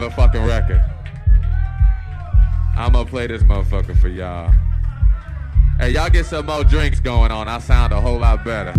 motherfucking record. I'm gonna play this motherfucker for y'all. Hey, y'all get some more drinks going on. I sound a whole lot better.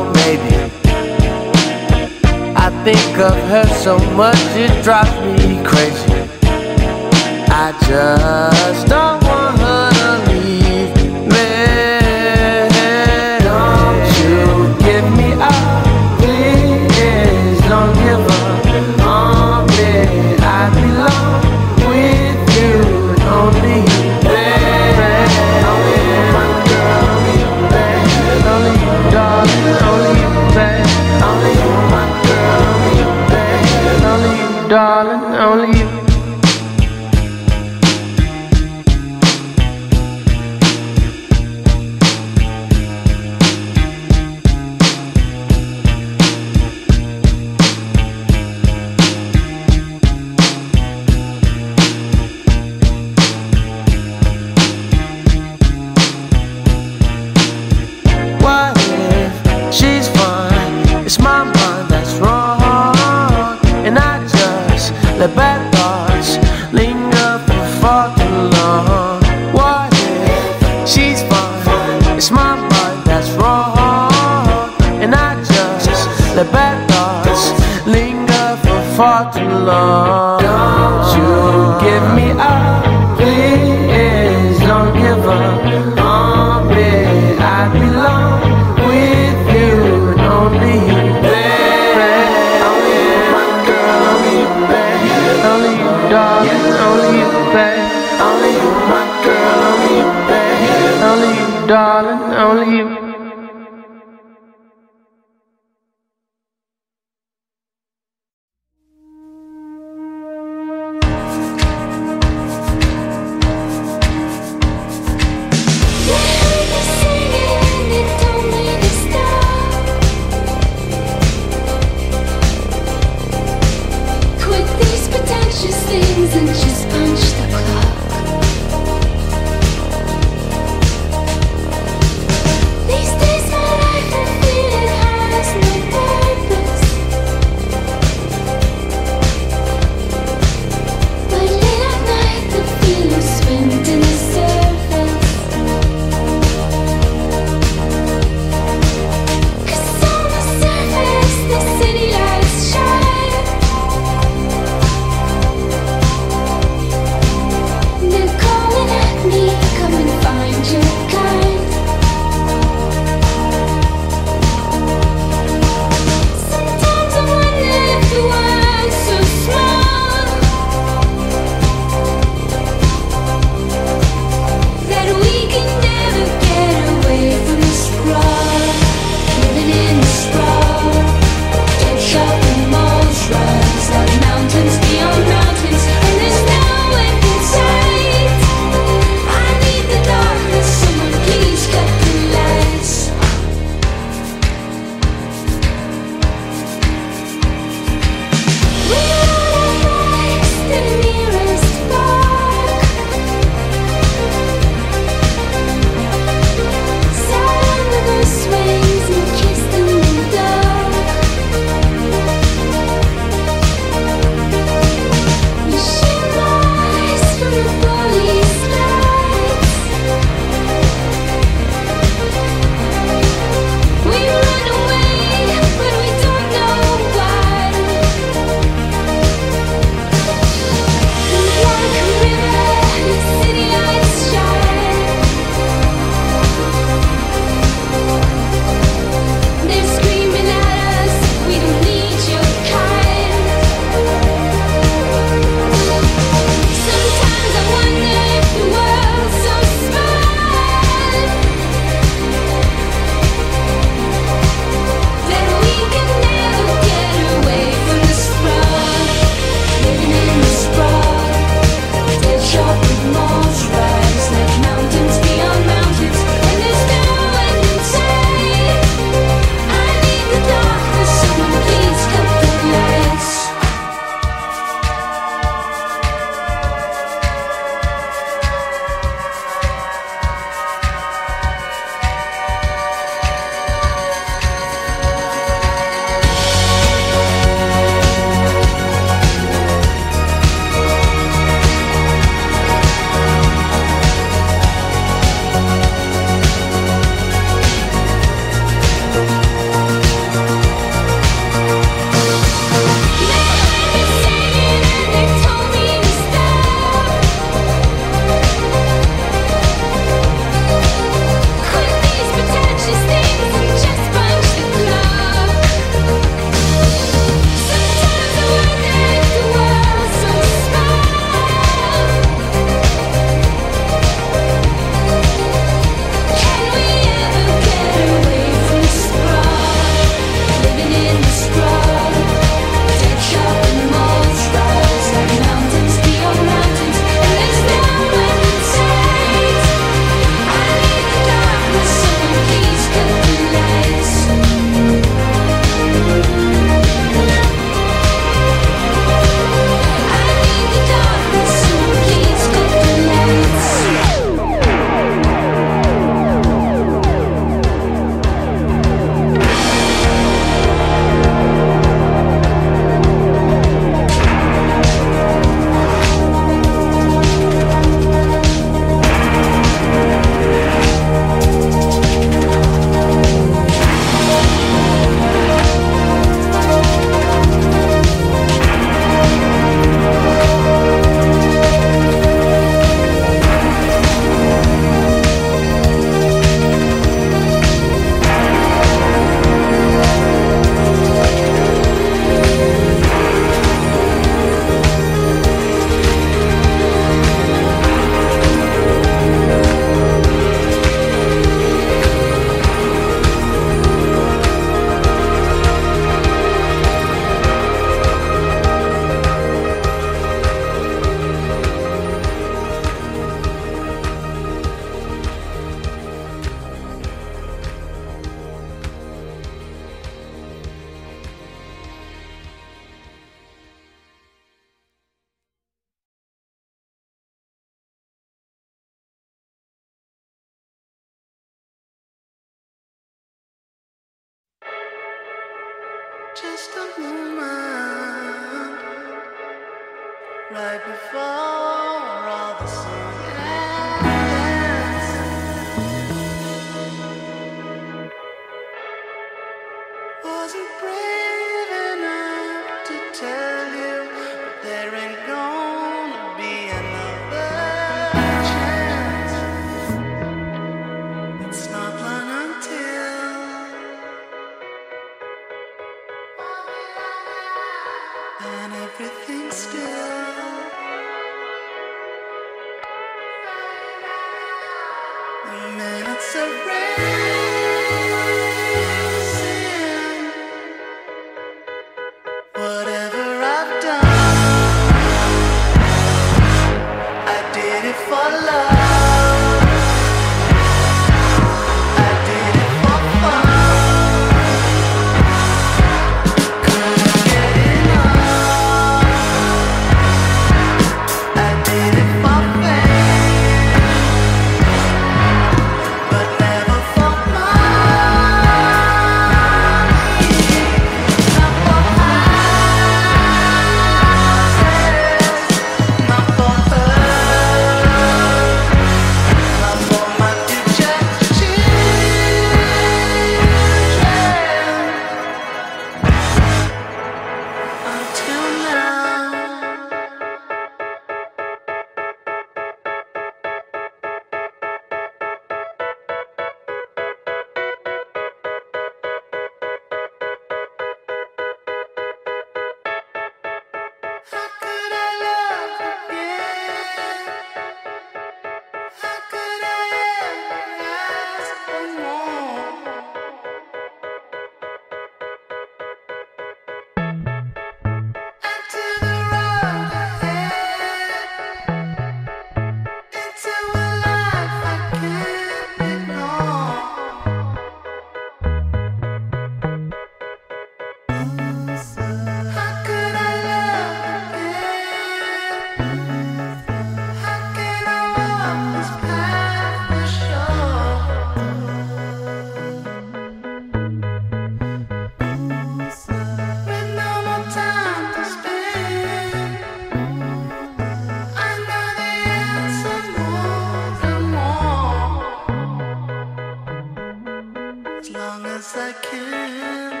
As long as I can.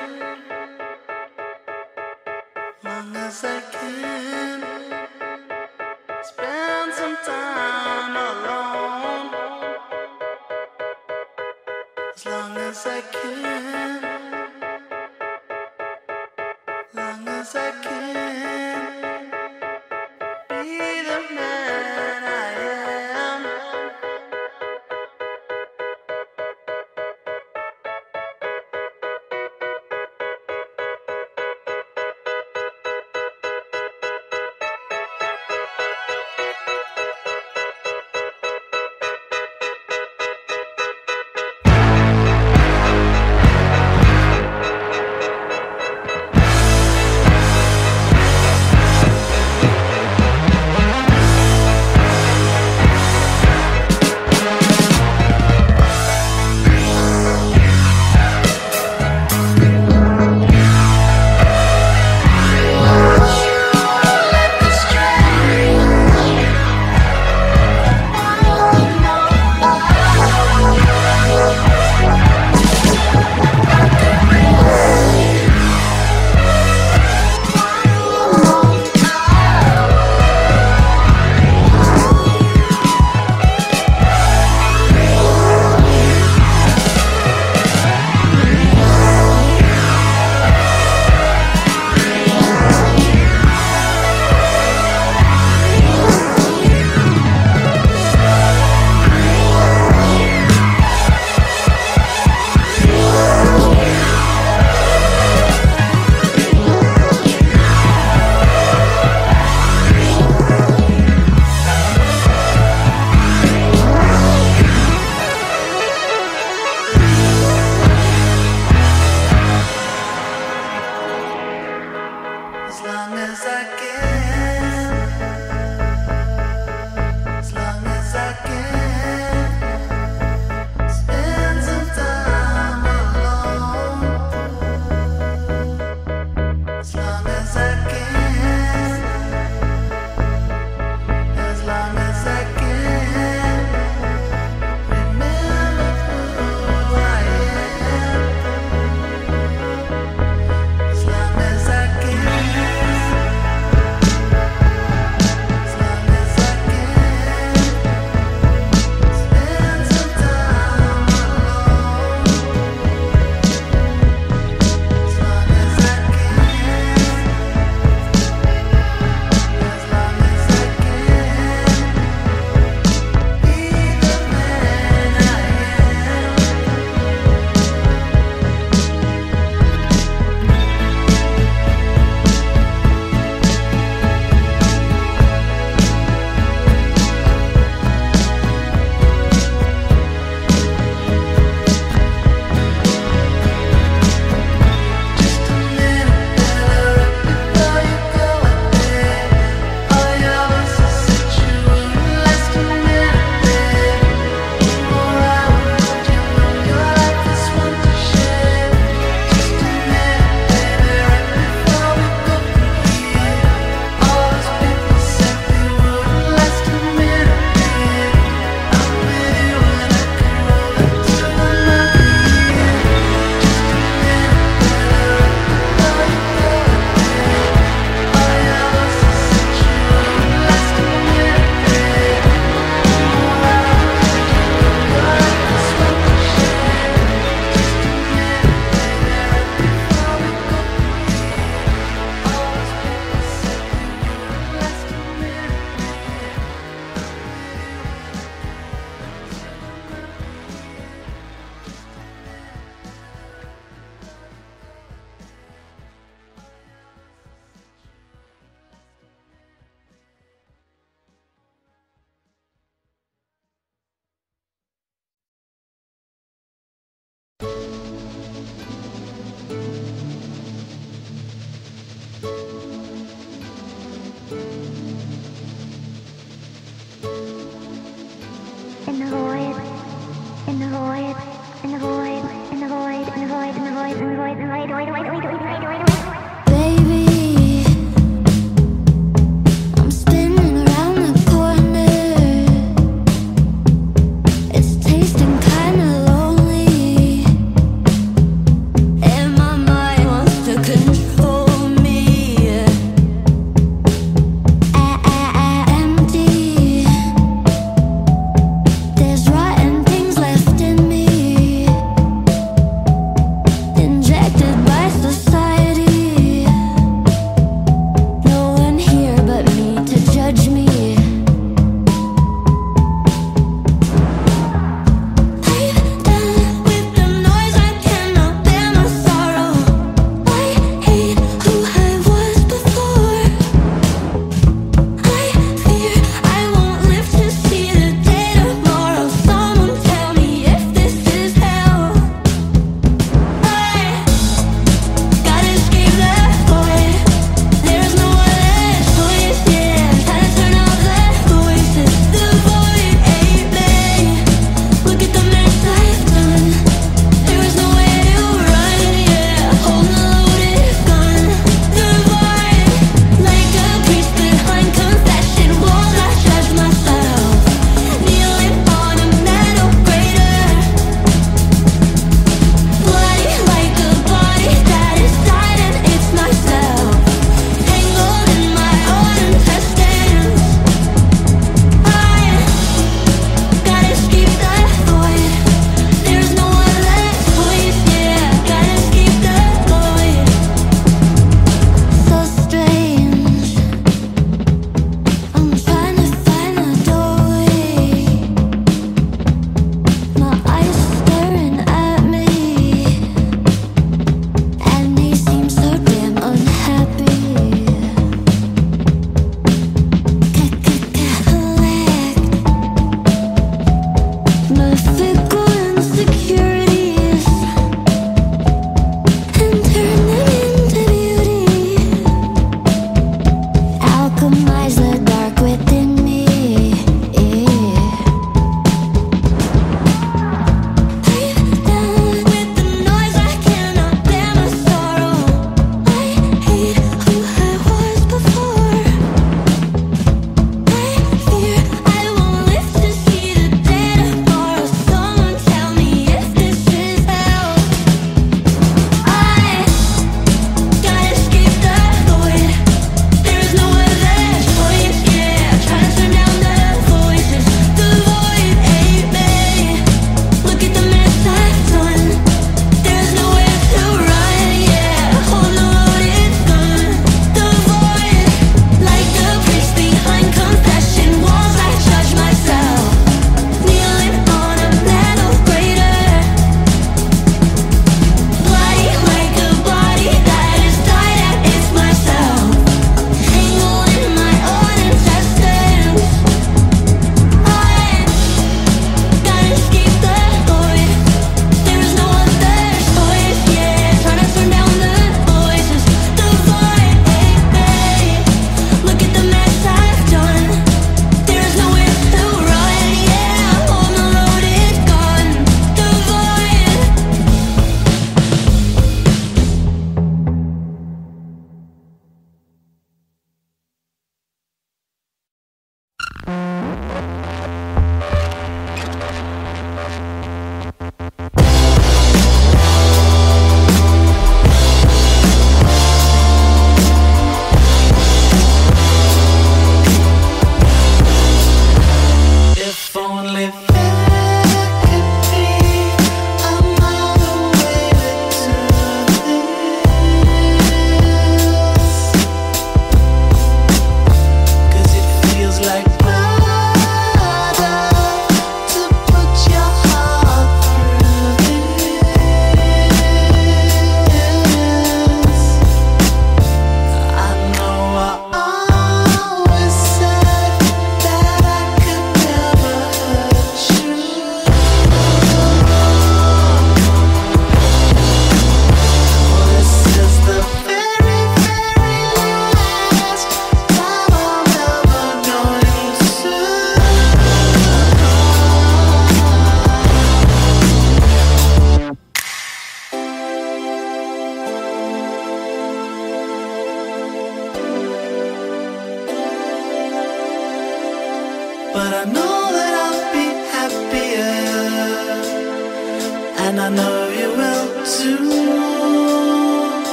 Long as I can. Spend some time alone. As long as I can.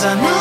Cause I know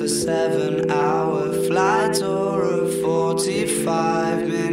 it's a seven hour flight or a 45 minute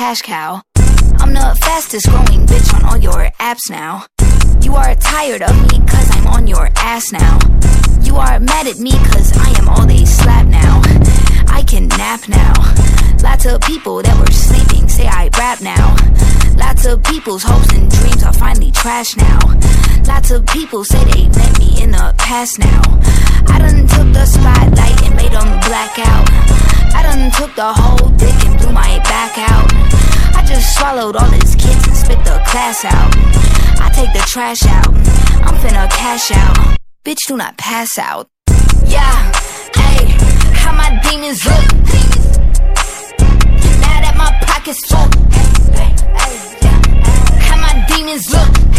cash cow. I'm the fastest growing bitch on all your apps now. You are tired of me cause I'm on your ass now. You are mad at me cause I am all they slap now. I can nap now. Lots of people that were sleeping say I rap now. Lots of people's hopes and dreams are finally trash now. Lots of people say they met me in the past now. I done took the spotlight and made them black out. I done took the whole dick and blew my back out. I just swallowed all his kids and spit the class out. I take the trash out. I'm finna cash out. Bitch, do not pass out. Yeah hands up. Now that my pockets full, how my demons look.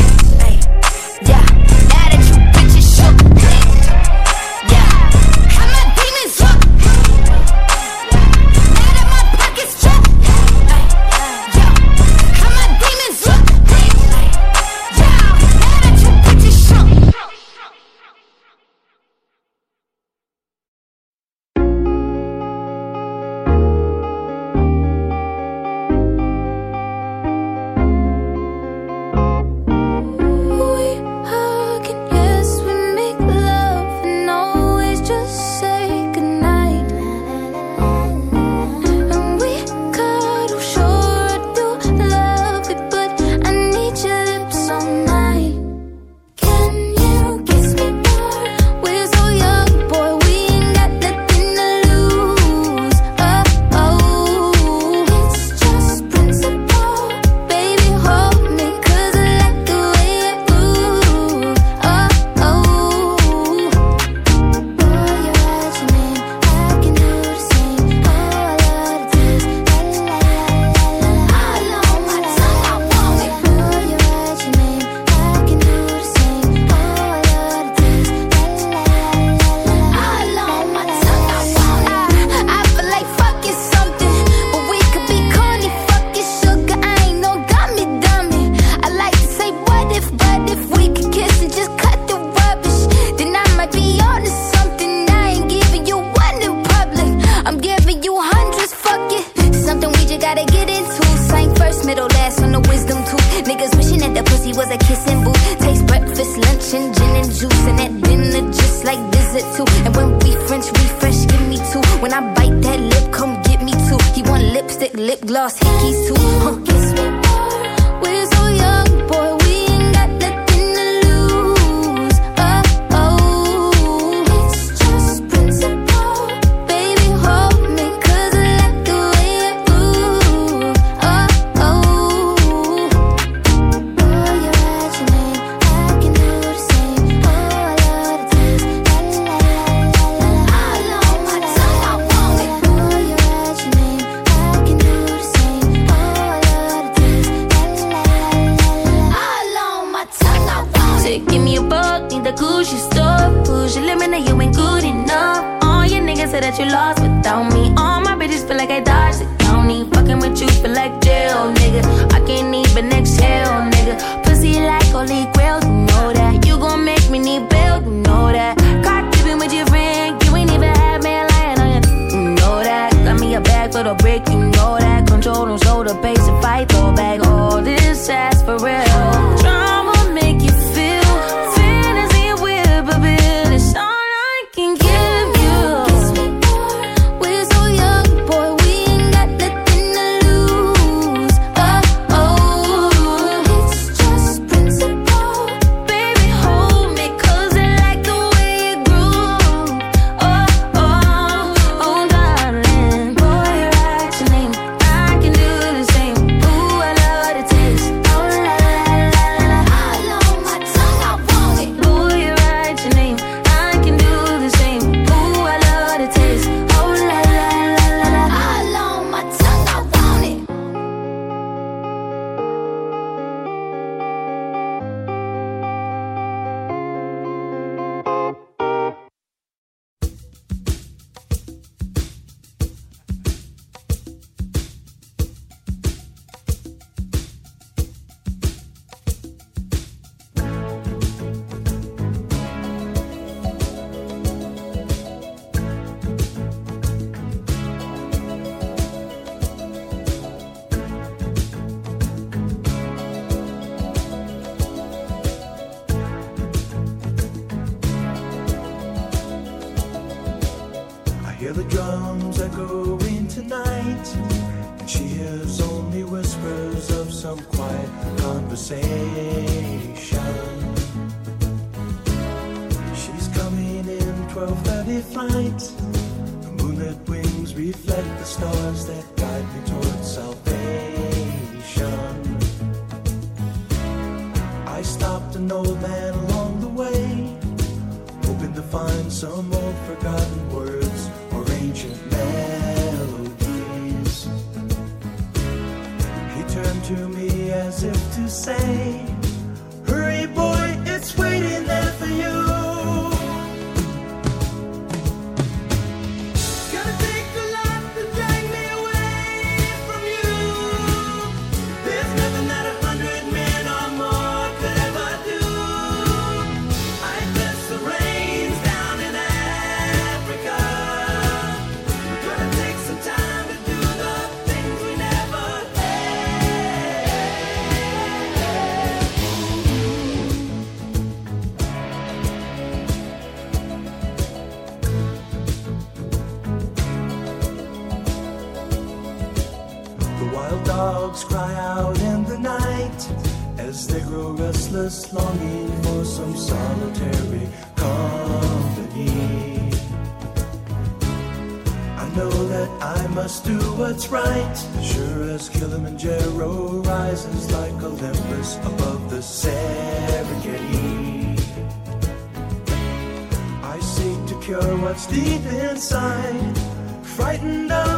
it's right. Sure as Kilimanjaro rises like Olympus above the Serengeti. I seek to cure what's deep inside, frightened of